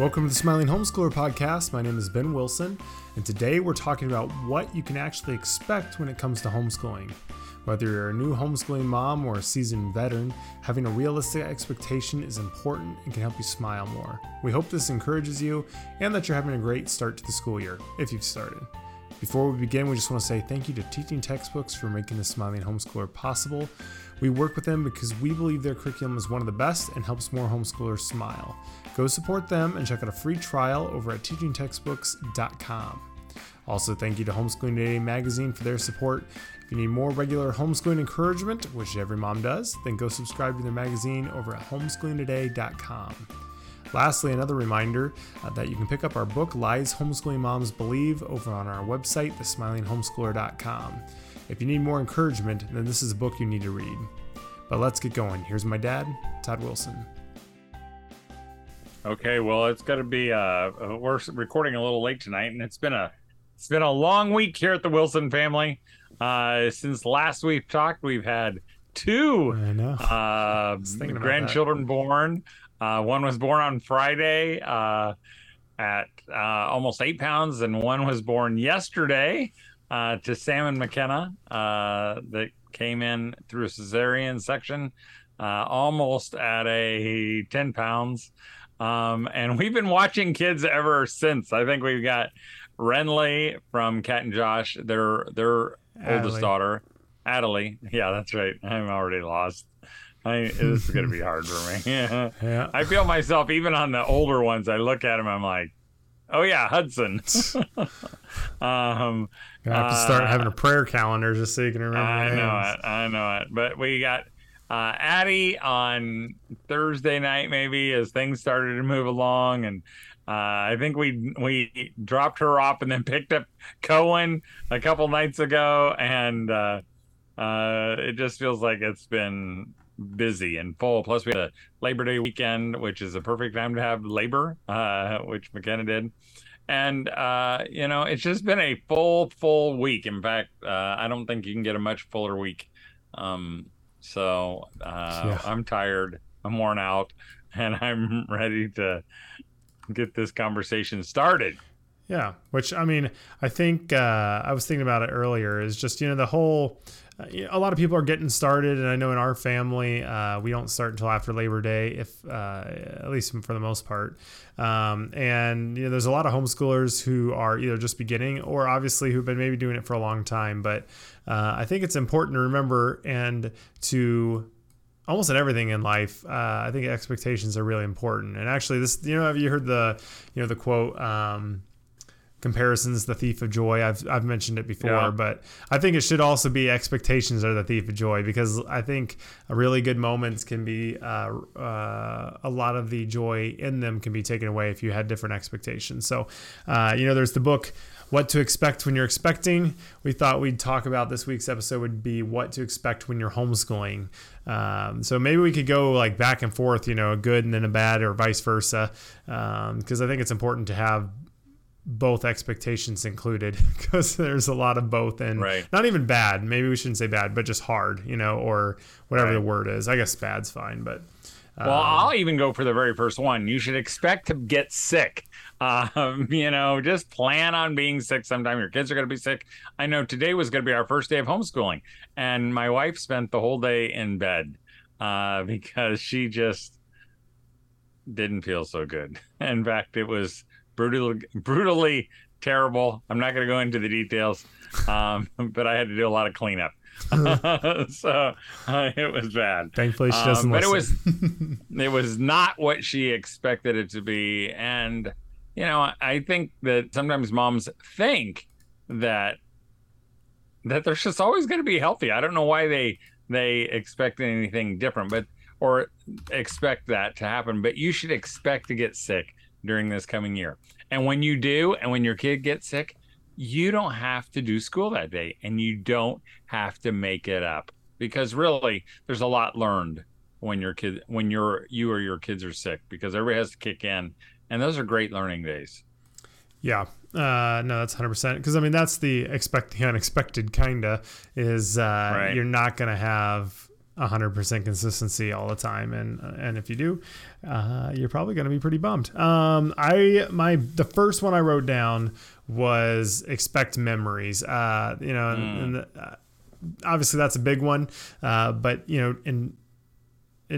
Welcome to the Smiling Homeschooler Podcast. My name is Ben Wilson, and today we're talking about what you can actually expect when it comes to homeschooling. Whether you're a new homeschooling mom or a seasoned veteran, having a realistic expectation is important and can help you smile more. We hope this encourages you and that you're having a great start to the school year, if you've started. Before we begin, we just want to say thank you to Teaching Textbooks for making the Smiling Homeschooler possible. We work with them because we believe their curriculum is one of the best and helps more homeschoolers smile. Go support them and check out a free trial over at teachingtextbooks.com. Also, thank you to Homeschooling Today magazine for their support. If you need more regular homeschooling encouragement, which every mom does, then go subscribe to their magazine over at homeschoolingtoday.com. Lastly, another reminder uh, that you can pick up our book, Lies Homeschooling Moms Believe, over on our website, thesmilinghomeschooler.com. If you need more encouragement, then this is a book you need to read. But let's get going. Here's my dad, Todd Wilson. Okay, well, it's going to be. Uh, we're recording a little late tonight, and it's been a it's been a long week here at the Wilson family. Uh, since last we've talked, we've had two uh, grandchildren born. Uh, one was born on Friday uh, at uh, almost eight pounds, and one was born yesterday uh, to Sam and McKenna uh, that came in through a cesarean section, uh, almost at a 10 pounds. Um, and we've been watching kids ever since. I think we've got Renly from Cat and Josh, their their oldest daughter, Adelie. Yeah, that's right. I'm already lost. I, this is going to be hard for me. yeah. I feel myself, even on the older ones, I look at them, I'm like, oh, yeah, Hudson. um, you have to start uh, having a prayer calendar just so you can remember. I know it. I know it. But we got uh, Addie on Thursday night, maybe, as things started to move along. And uh, I think we we dropped her off and then picked up Cohen a couple nights ago. And uh, uh, it just feels like it's been busy and full. Plus, we had a Labor Day weekend, which is a perfect time to have labor, uh, which McKenna did. And, uh, you know, it's just been a full, full week. In fact, uh, I don't think you can get a much fuller week. Um, so uh, yeah. I'm tired, I'm worn out, and I'm ready to get this conversation started. Yeah, which I mean, I think uh, I was thinking about it earlier. Is just you know the whole a lot of people are getting started, and I know in our family uh, we don't start until after Labor Day, if uh, at least for the most part. Um, and you know, there's a lot of homeschoolers who are either just beginning or obviously who've been maybe doing it for a long time. But uh, I think it's important to remember and to almost in everything in life, uh, I think expectations are really important. And actually, this you know, have you heard the you know the quote? Um, comparisons the thief of joy. I've, I've mentioned it before yeah. but i think it should also be expectations are the thief of joy because i think really good moments can be uh, uh, a lot of the joy in them can be taken away if you had different expectations. So uh, you know there's the book what to expect when you're expecting. We thought we'd talk about this week's episode would be what to expect when you're homeschooling. Um, so maybe we could go like back and forth you know a good and then a bad or vice versa because um, i think it's important to have both expectations included because there's a lot of both and right. not even bad. Maybe we shouldn't say bad but just hard you know or whatever right. the word is. I guess bad's fine but um, well i'll even go for the very first one. You should expect to get sick. Um, you know just plan on being sick sometime. Your kids are going to be sick. I know today was going to be our first day of homeschooling and my wife spent the whole day in bed uh, because she just didn't feel so good. In fact it was brutally, brutally terrible. I'm not going to go into the details, um, but I had to do a lot of cleanup. so uh, it was bad. Thankfully, she doesn't. Um, but listen. it was it was not what she expected it to be, and you know, I think that sometimes moms think that that they're just always going to be healthy. I don't know why they they expect anything different, but or expect that to happen. But you should expect to get sick during this coming year. And when you do, and when your kid gets sick, you don't have to do school that day and you don't have to make it up because really there's a lot learned when your kid when you're you or your kids are sick because everybody has to kick in and those are great learning days yeah uh, no that's 100% because i mean that's the expect the unexpected kinda is uh, right. you're not gonna have 100% consistency all the time and and if you do uh, you're probably going to be pretty bummed um, i my the first one i wrote down was expect memories uh, you know mm. and, the, uh, obviously that's a big one uh, but you know in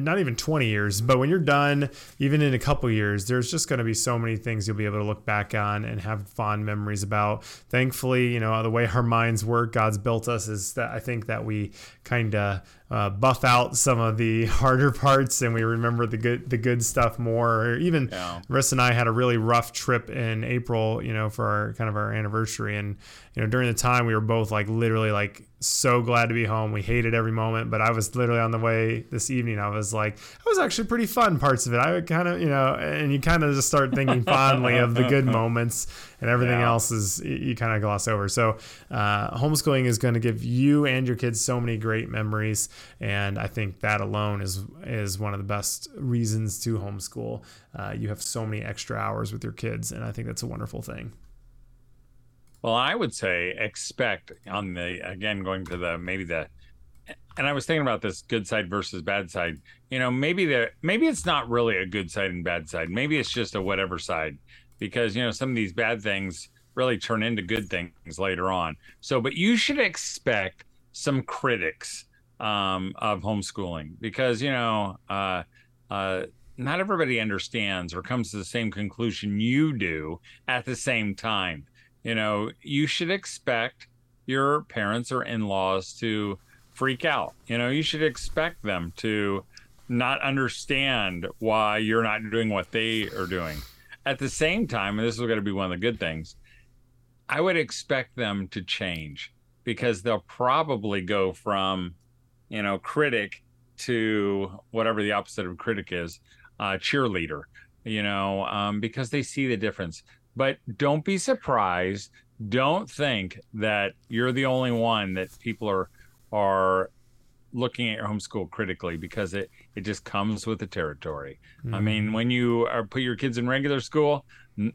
not even 20 years, but when you're done, even in a couple years, there's just going to be so many things you'll be able to look back on and have fond memories about. Thankfully, you know, the way our minds work, God's built us is that I think that we kind of uh, buff out some of the harder parts and we remember the good the good stuff more. Or even yeah. Riss and I had a really rough trip in April, you know, for our kind of our anniversary, and you know during the time we were both like literally like so glad to be home. We hated every moment, but I was literally on the way this evening. I was like, it was actually pretty fun parts of it. I would kind of, you know, and you kind of just start thinking fondly of the good moments and everything yeah. else is you kind of gloss over. So uh, homeschooling is going to give you and your kids so many great memories, and I think that alone is is one of the best reasons to homeschool. Uh, you have so many extra hours with your kids, and I think that's a wonderful thing. Well, I would say expect on the again going to the maybe the and I was thinking about this good side versus bad side. You know, maybe the maybe it's not really a good side and bad side. Maybe it's just a whatever side because you know some of these bad things really turn into good things later on. So, but you should expect some critics um, of homeschooling because you know uh, uh, not everybody understands or comes to the same conclusion you do at the same time. You know, you should expect your parents or in-laws to freak out. You know, you should expect them to not understand why you're not doing what they are doing. At the same time, and this is going to be one of the good things, I would expect them to change because they'll probably go from, you know, critic to whatever the opposite of critic is, uh, cheerleader, you know, um, because they see the difference. But don't be surprised. Don't think that you're the only one that people are are looking at your homeschool critically because it it just comes with the territory. Mm-hmm. I mean, when you are, put your kids in regular school,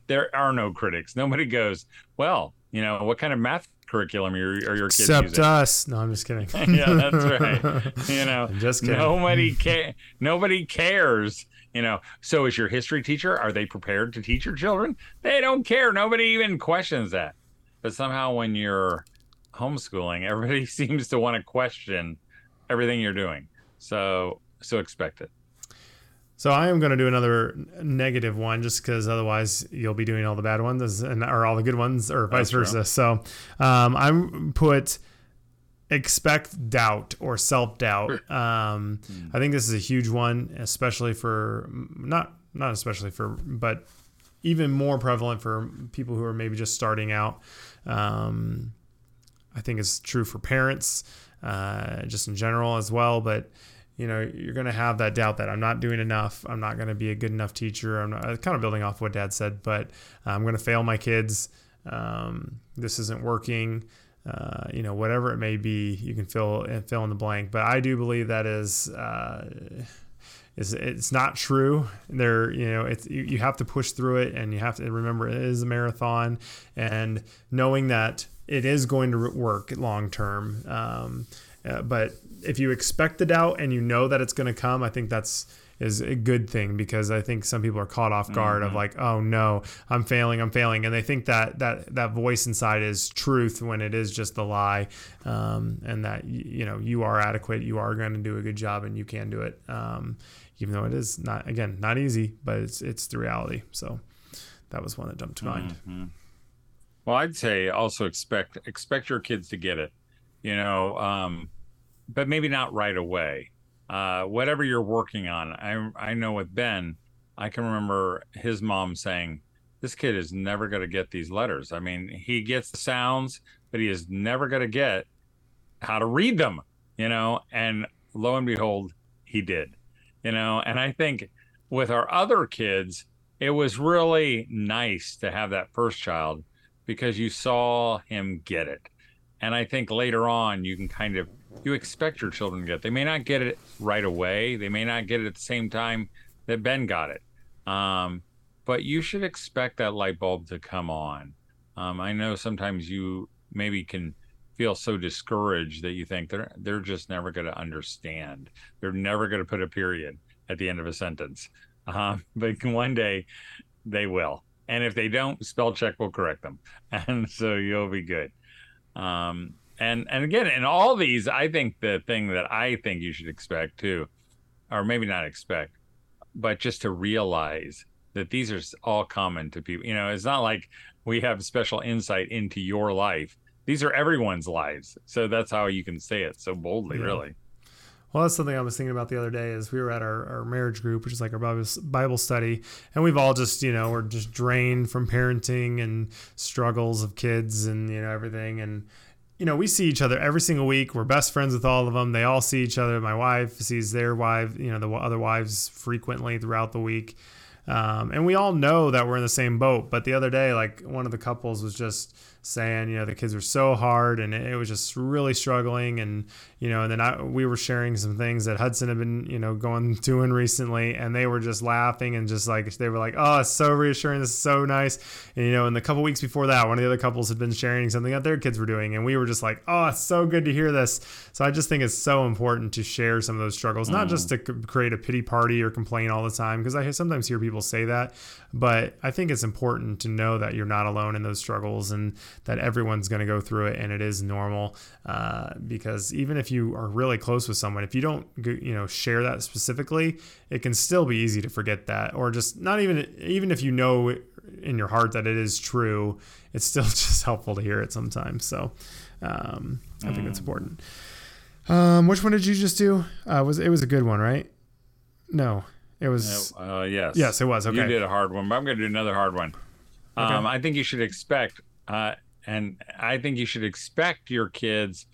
there are no critics. Nobody goes, well, you know, what kind of math curriculum are, are your kids Except using? us. No, I'm just kidding. yeah, that's right. You know, I'm just kidding. Nobody ca- Nobody cares. You know, so is your history teacher? Are they prepared to teach your children? They don't care. Nobody even questions that. But somehow, when you're homeschooling, everybody seems to want to question everything you're doing. So so expect it. So I am going to do another negative one, just because otherwise you'll be doing all the bad ones and or all the good ones, or vice That's versa. True. So um, I'm put expect doubt or self doubt. Um, mm. I think this is a huge one, especially for not not especially for, but even more prevalent for people who are maybe just starting out. Um, I think it's true for parents uh, just in general as well. But you know, you're going to have that doubt that I'm not doing enough. I'm not going to be a good enough teacher. I'm not, kind of building off what Dad said, but I'm going to fail my kids. Um, this isn't working. Uh, you know, whatever it may be, you can fill fill in the blank. But I do believe that is. Uh, is it's not true. There, you know, it's you, you have to push through it, and you have to remember it is a marathon, and knowing that it is going to work long term. Um, uh, but if you expect the doubt and you know that it's going to come, I think that's is a good thing because I think some people are caught off guard mm-hmm. of like, oh no, I'm failing, I'm failing, and they think that that that voice inside is truth when it is just a lie, um, and that you know you are adequate, you are going to do a good job, and you can do it, um, even though it is not again not easy, but it's it's the reality. So that was one that jumped to mind. Mm-hmm. Well, I'd say also expect expect your kids to get it, you know, um, but maybe not right away. Uh, whatever you're working on, I I know with Ben, I can remember his mom saying, "This kid is never going to get these letters. I mean, he gets the sounds, but he is never going to get how to read them." You know, and lo and behold, he did. You know, and I think with our other kids, it was really nice to have that first child because you saw him get it. And I think later on you can kind of you expect your children to get. It. They may not get it right away. They may not get it at the same time that Ben got it. Um, but you should expect that light bulb to come on. Um, I know sometimes you maybe can feel so discouraged that you think they're they're just never going to understand. They're never going to put a period at the end of a sentence. Uh, but one day they will. And if they don't, spell check will correct them. And so you'll be good. Um, and and again, in all these, I think the thing that I think you should expect too, or maybe not expect, but just to realize that these are all common to people. You know, it's not like we have special insight into your life. These are everyone's lives. So that's how you can say it so boldly, yeah. really. Well, that's something I was thinking about the other day. Is we were at our, our marriage group, which is like our Bible study, and we've all just you know we're just drained from parenting and struggles of kids and you know everything, and you know we see each other every single week. We're best friends with all of them. They all see each other. My wife sees their wife, you know, the other wives frequently throughout the week, um, and we all know that we're in the same boat. But the other day, like one of the couples was just saying, you know, the kids were so hard and it was just really struggling. And, you know, and then I, we were sharing some things that Hudson had been, you know, going doing recently. And they were just laughing and just like, they were like, oh, it's so reassuring. This is so nice. And, you know, in the couple weeks before that, one of the other couples had been sharing something that their kids were doing. And we were just like, oh, it's so good to hear this. So I just think it's so important to share some of those struggles, mm. not just to create a pity party or complain all the time, because I sometimes hear people say that. But I think it's important to know that you're not alone in those struggles and that everyone's going to go through it and it is normal. Uh, because even if you are really close with someone, if you don't, you know, share that specifically, it can still be easy to forget that, or just not even, even if you know in your heart that it is true, it's still just helpful to hear it sometimes. So um, I think that's mm. important. Um, which one did you just do? Uh, was it was a good one, right? No. It was. Uh, yes. Yes, it was. Okay. You did a hard one, but I'm going to do another hard one. Okay. Um, I think you should expect, uh, and I think you should expect your kids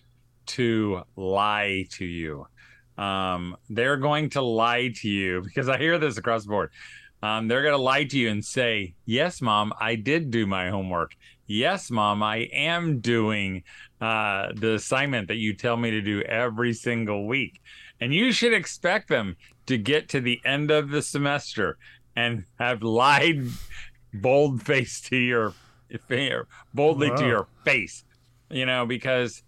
to lie to you. Um, they're going to lie to you because I hear this across the board. Um, they're going to lie to you and say, Yes, mom, I did do my homework. Yes, mom, I am doing uh, the assignment that you tell me to do every single week. And you should expect them to get to the end of the semester and have lied bold face to your boldly wow. to your face you know because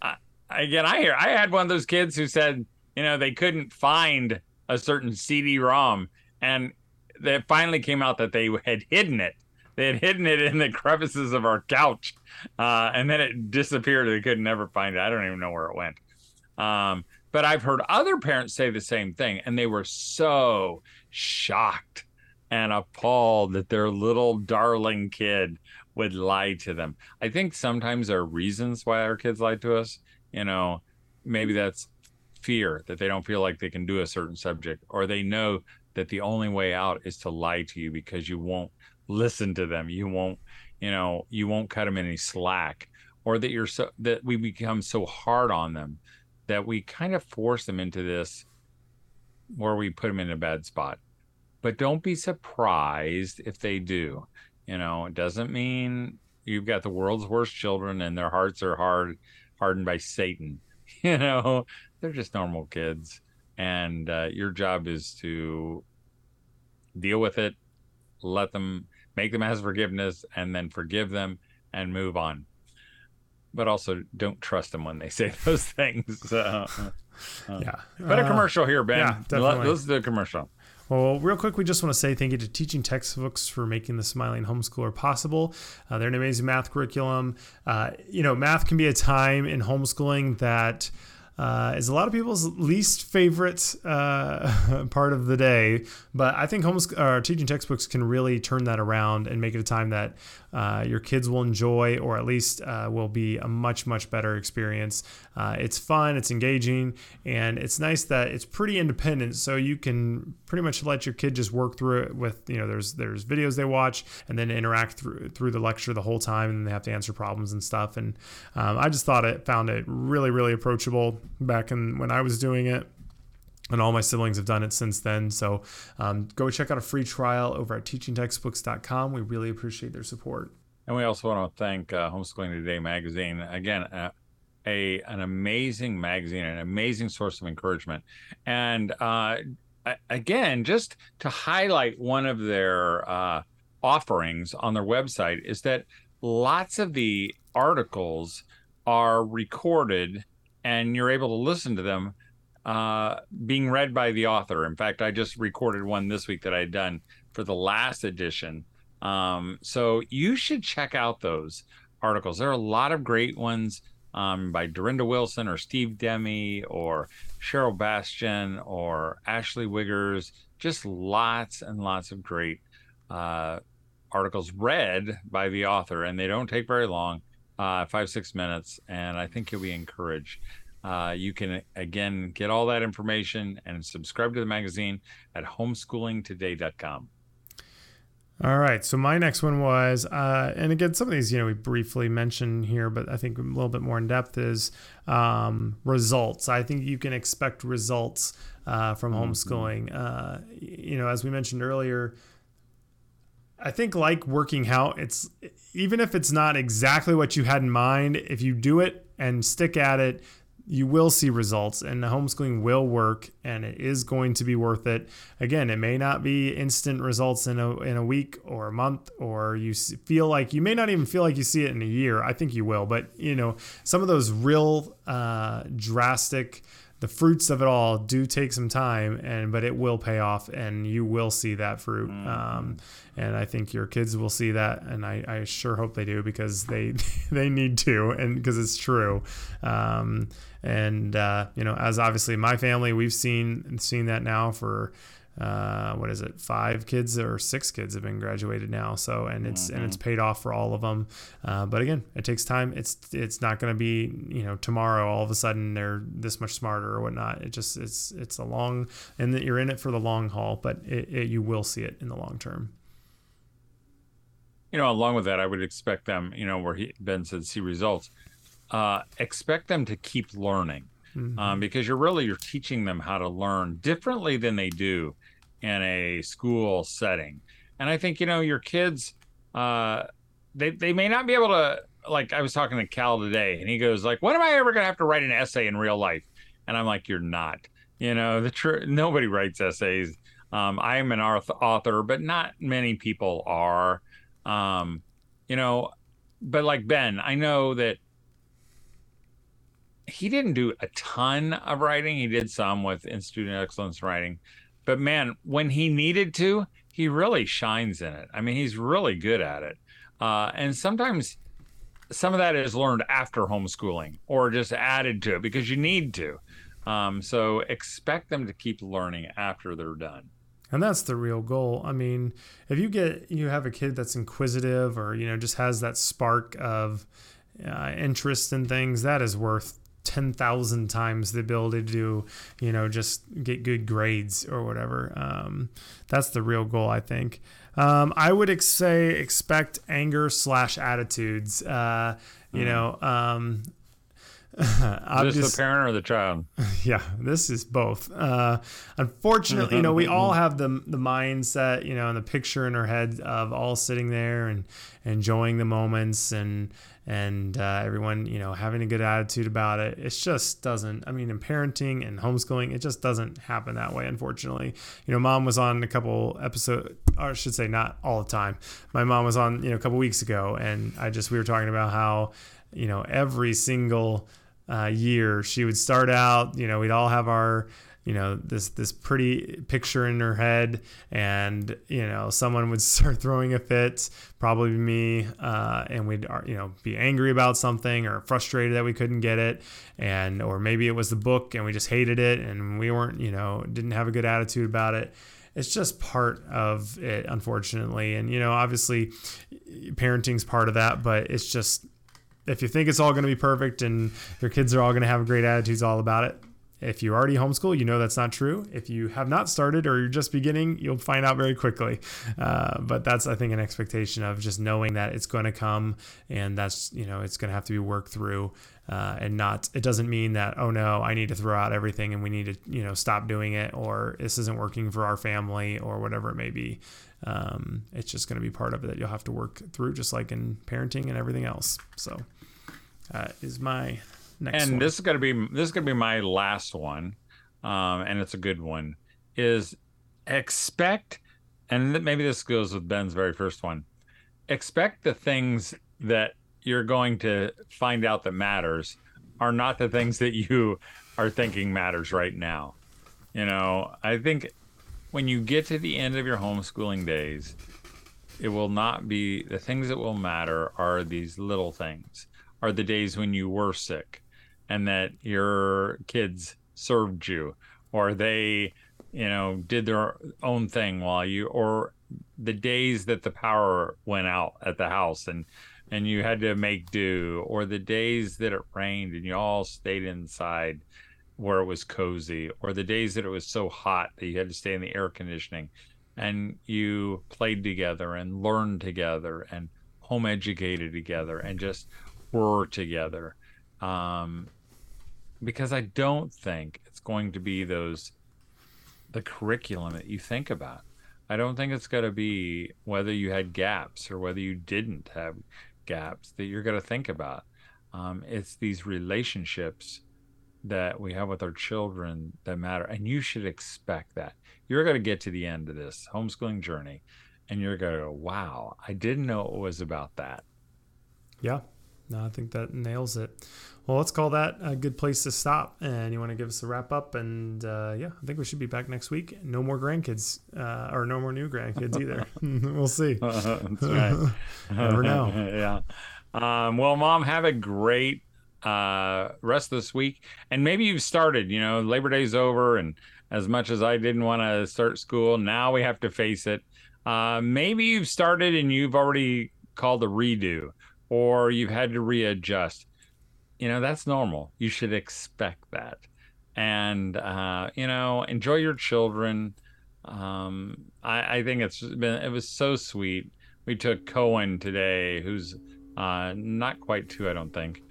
I, again i hear i had one of those kids who said you know they couldn't find a certain cd-rom and it finally came out that they had hidden it. They had hidden it in the crevices of our couch uh, and then it disappeared they could never find it. I don't even know where it went. Um, but I've heard other parents say the same thing, and they were so shocked and appalled that their little darling kid would lie to them. I think sometimes there are reasons why our kids lie to us. You know, maybe that's fear that they don't feel like they can do a certain subject, or they know that the only way out is to lie to you because you won't listen to them. You won't, you know, you won't cut them any slack, or that you're so that we become so hard on them that we kind of force them into this where we put them in a bad spot. But don't be surprised if they do. You know, it doesn't mean you've got the world's worst children and their hearts are hard hardened by Satan. You know, they're just normal kids. And uh, your job is to deal with it, let them make them ask forgiveness, and then forgive them and move on but also don't trust them when they say those things. So, uh, yeah. But a uh, commercial here, Ben. Yeah, definitely. This is the commercial. Well, real quick, we just want to say thank you to Teaching Textbooks for making the Smiling Homeschooler possible. Uh, they're an amazing math curriculum. Uh, you know, math can be a time in homeschooling that uh, is a lot of people's least favorite uh, part of the day. But I think homes, uh, teaching textbooks can really turn that around and make it a time that uh, your kids will enjoy, or at least uh, will be a much much better experience. Uh, it's fun, it's engaging, and it's nice that it's pretty independent. So you can pretty much let your kid just work through it with you know there's there's videos they watch and then interact through through the lecture the whole time, and they have to answer problems and stuff. And um, I just thought it found it really really approachable back in when I was doing it and all my siblings have done it since then. So um, go check out a free trial over at teachingtextbooks.com. We really appreciate their support. And we also want to thank uh, Homeschooling Today magazine again. Uh, a an amazing magazine, an amazing source of encouragement, and uh, again, just to highlight one of their uh, offerings on their website is that lots of the articles are recorded and you're able to listen to them uh, being read by the author. In fact, I just recorded one this week that I had done for the last edition. Um, so you should check out those articles. There are a lot of great ones um, by Darynda Wilson or Steve Demme or Cheryl Bastian or Ashley Wiggers. Just lots and lots of great uh, articles read by the author, and they don't take very long, uh, five, six minutes. And I think you'll be encouraged. Uh, you can again get all that information and subscribe to the magazine at homeschoolingtoday.com. All right. So my next one was, uh, and again, some of these, you know, we briefly mentioned here, but I think a little bit more in depth is um, results. I think you can expect results uh, from mm-hmm. homeschooling. Uh, you know, as we mentioned earlier, I think like working out, it's even if it's not exactly what you had in mind, if you do it and stick at it, you will see results and the homeschooling will work and it is going to be worth it. Again it may not be instant results in a, in a week or a month or you feel like you may not even feel like you see it in a year. I think you will but you know some of those real uh, drastic the fruits of it all do take some time and but it will pay off and you will see that fruit. Mm-hmm. um, and i think your kids will see that and i, I sure hope they do because they they need to and because it's true. Um, and uh, you know as obviously my family we've seen seen that now for uh, what is it? Five kids or six kids have been graduated now. So and it's mm-hmm. and it's mm-hmm. paid off for all of them uh, but again it takes time. It's it's not going to be you know tomorrow all of a sudden they're this much smarter or whatnot. It just it's it's a long and that you're in it for the long haul but it, it, you will see it in the long term. You know along with that i would expect them you know where he ben said see results uh, expect them to keep learning mm-hmm. um, because you're really you're teaching them how to learn differently than they do in a school setting. And i think you know your kids uh, they, they may not be able to like i was talking to cal today and he goes like when am i ever going to have to write an essay in real life? And i'm like you're not. You know the tr- nobody writes essays. Um, i am an author but not many people are. Um, you know but like ben i know that he didn't do a ton of writing. He did some with Institute of Excellence writing, but man, when he needed to, he really shines in it. I mean, he's really good at it. Uh, and sometimes some of that is learned after homeschooling or just added to it because you need to. Um, so expect them to keep learning after they're done. And that's the real goal. I mean, if you get you have a kid that's inquisitive or you know just has that spark of uh, interest in things, that is worth 10,000 times the ability to do, you know, just get good grades or whatever. Um, that's the real goal, I think. Um, I would ex- say expect anger slash attitudes. Uh, you mm. know, um, just the parent or the child? Yeah, this is both. Uh, unfortunately, you know, we all have the the mindset, you know, and the picture in our head of all sitting there and enjoying the moments and and uh, everyone you know having a good attitude about it. It just doesn't i mean in parenting and homeschooling it just doesn't happen that way unfortunately. You know mom was on a couple episodes or i should say not all the time. My mom was on you know a couple weeks ago and i just we were talking about how you know every single uh, year she would start out you know we'd all have our you know this this pretty picture in her head and you know someone would start throwing a fit probably me uh, and we'd you know be angry about something or frustrated that we couldn't get it. And or maybe it was the book and we just hated it and we weren't you know didn't have a good attitude about it. It's just part of it unfortunately. And you know obviously parenting's part of that but it's just if you think it's all going to be perfect and your kids are all going to have great attitudes all about it if you already homeschool, you know that's not true. If you have not started or you're just beginning, you'll find out very quickly. Uh, but that's, I think, an expectation of just knowing that it's going to come and that's, you know, it's going to have to be worked through uh, and not, it doesn't mean that, oh no, I need to throw out everything and we need to, you know, stop doing it or this isn't working for our family or whatever it may be. Um, it's just going to be part of it that you'll have to work through, just like in parenting and everything else. So, uh, is my Next and one. this is gonna be this is gonna be my last one, um, and it's a good one. Is expect, and maybe this goes with Ben's very first one. Expect the things that you're going to find out that matters are not the things that you are thinking matters right now. You know, I think when you get to the end of your homeschooling days, it will not be the things that will matter are these little things, are the days when you were sick and that your kids served you or they, you know, did their own thing while you, or the days that the power went out at the house and and you had to make do, or the days that it rained and you all stayed inside where it was cozy, or the days that it was so hot that you had to stay in the air conditioning and you played together and learned together and home educated together and just were together. Um, because I don't think it's going to be those the curriculum that you think about. I don't think it's going to be whether you had gaps or whether you didn't have gaps that you're going to think about. Um, it's these relationships that we have with our children that matter. And you should expect that. You're going to get to the end of this homeschooling journey and you're going to go, wow, I didn't know it was about that. Yeah. No, I think that nails it. Well, let's call that a good place to stop. And you want to give us a wrap up? And uh, yeah, I think we should be back next week. No more grandkids, uh, or no more new grandkids either. we'll see. That's right. Never know. yeah. Um, well, mom, have a great uh, rest this week. And maybe you've started. You know, Labor Day's over, and as much as I didn't want to start school, now we have to face it. Uh, maybe you've started and you've already called a redo, or you've had to readjust you know that's normal. You should expect that. And uh, you know enjoy your children. Um, I, I, think it's been it was so sweet. We took cohen today who's uh, not quite two i don't think.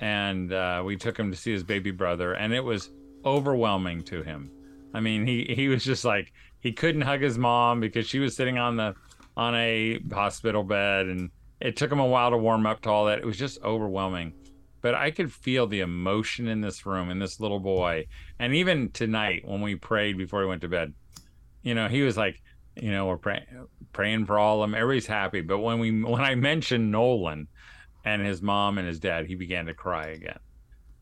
And uh, we took him to see his baby brother and it was overwhelming to him. I mean he he was just like he couldn't hug his mom because she was sitting on the on a hospital bed and it took him a while to warm up to all that it was just overwhelming but I could feel the emotion in this room in this little boy. And even tonight when we prayed before he went to bed, you know, he was like, you know, we're praying for all of them. Everybody's happy. But when we when I mentioned Nolan and his mom and his dad, he began to cry again.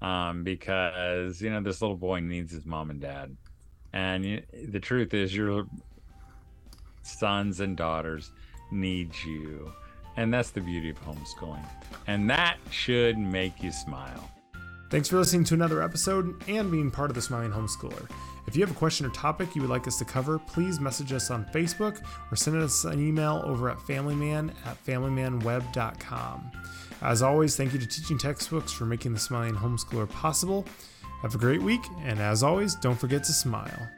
Um, because, you know, this little boy needs his mom and dad. And the truth is your sons and daughters need you. And that's the beauty of homeschooling. And that should make you smile. Thanks for listening to another episode and being part of the Smiling Homeschooler. If you have a question or topic you would like us to cover, please message us on Facebook or send us an email over at familyman at familymanweb.com. As always, thank you to Teaching Textbooks for making the Smiling Homeschooler possible. Have a great week, and as always, don't forget to smile.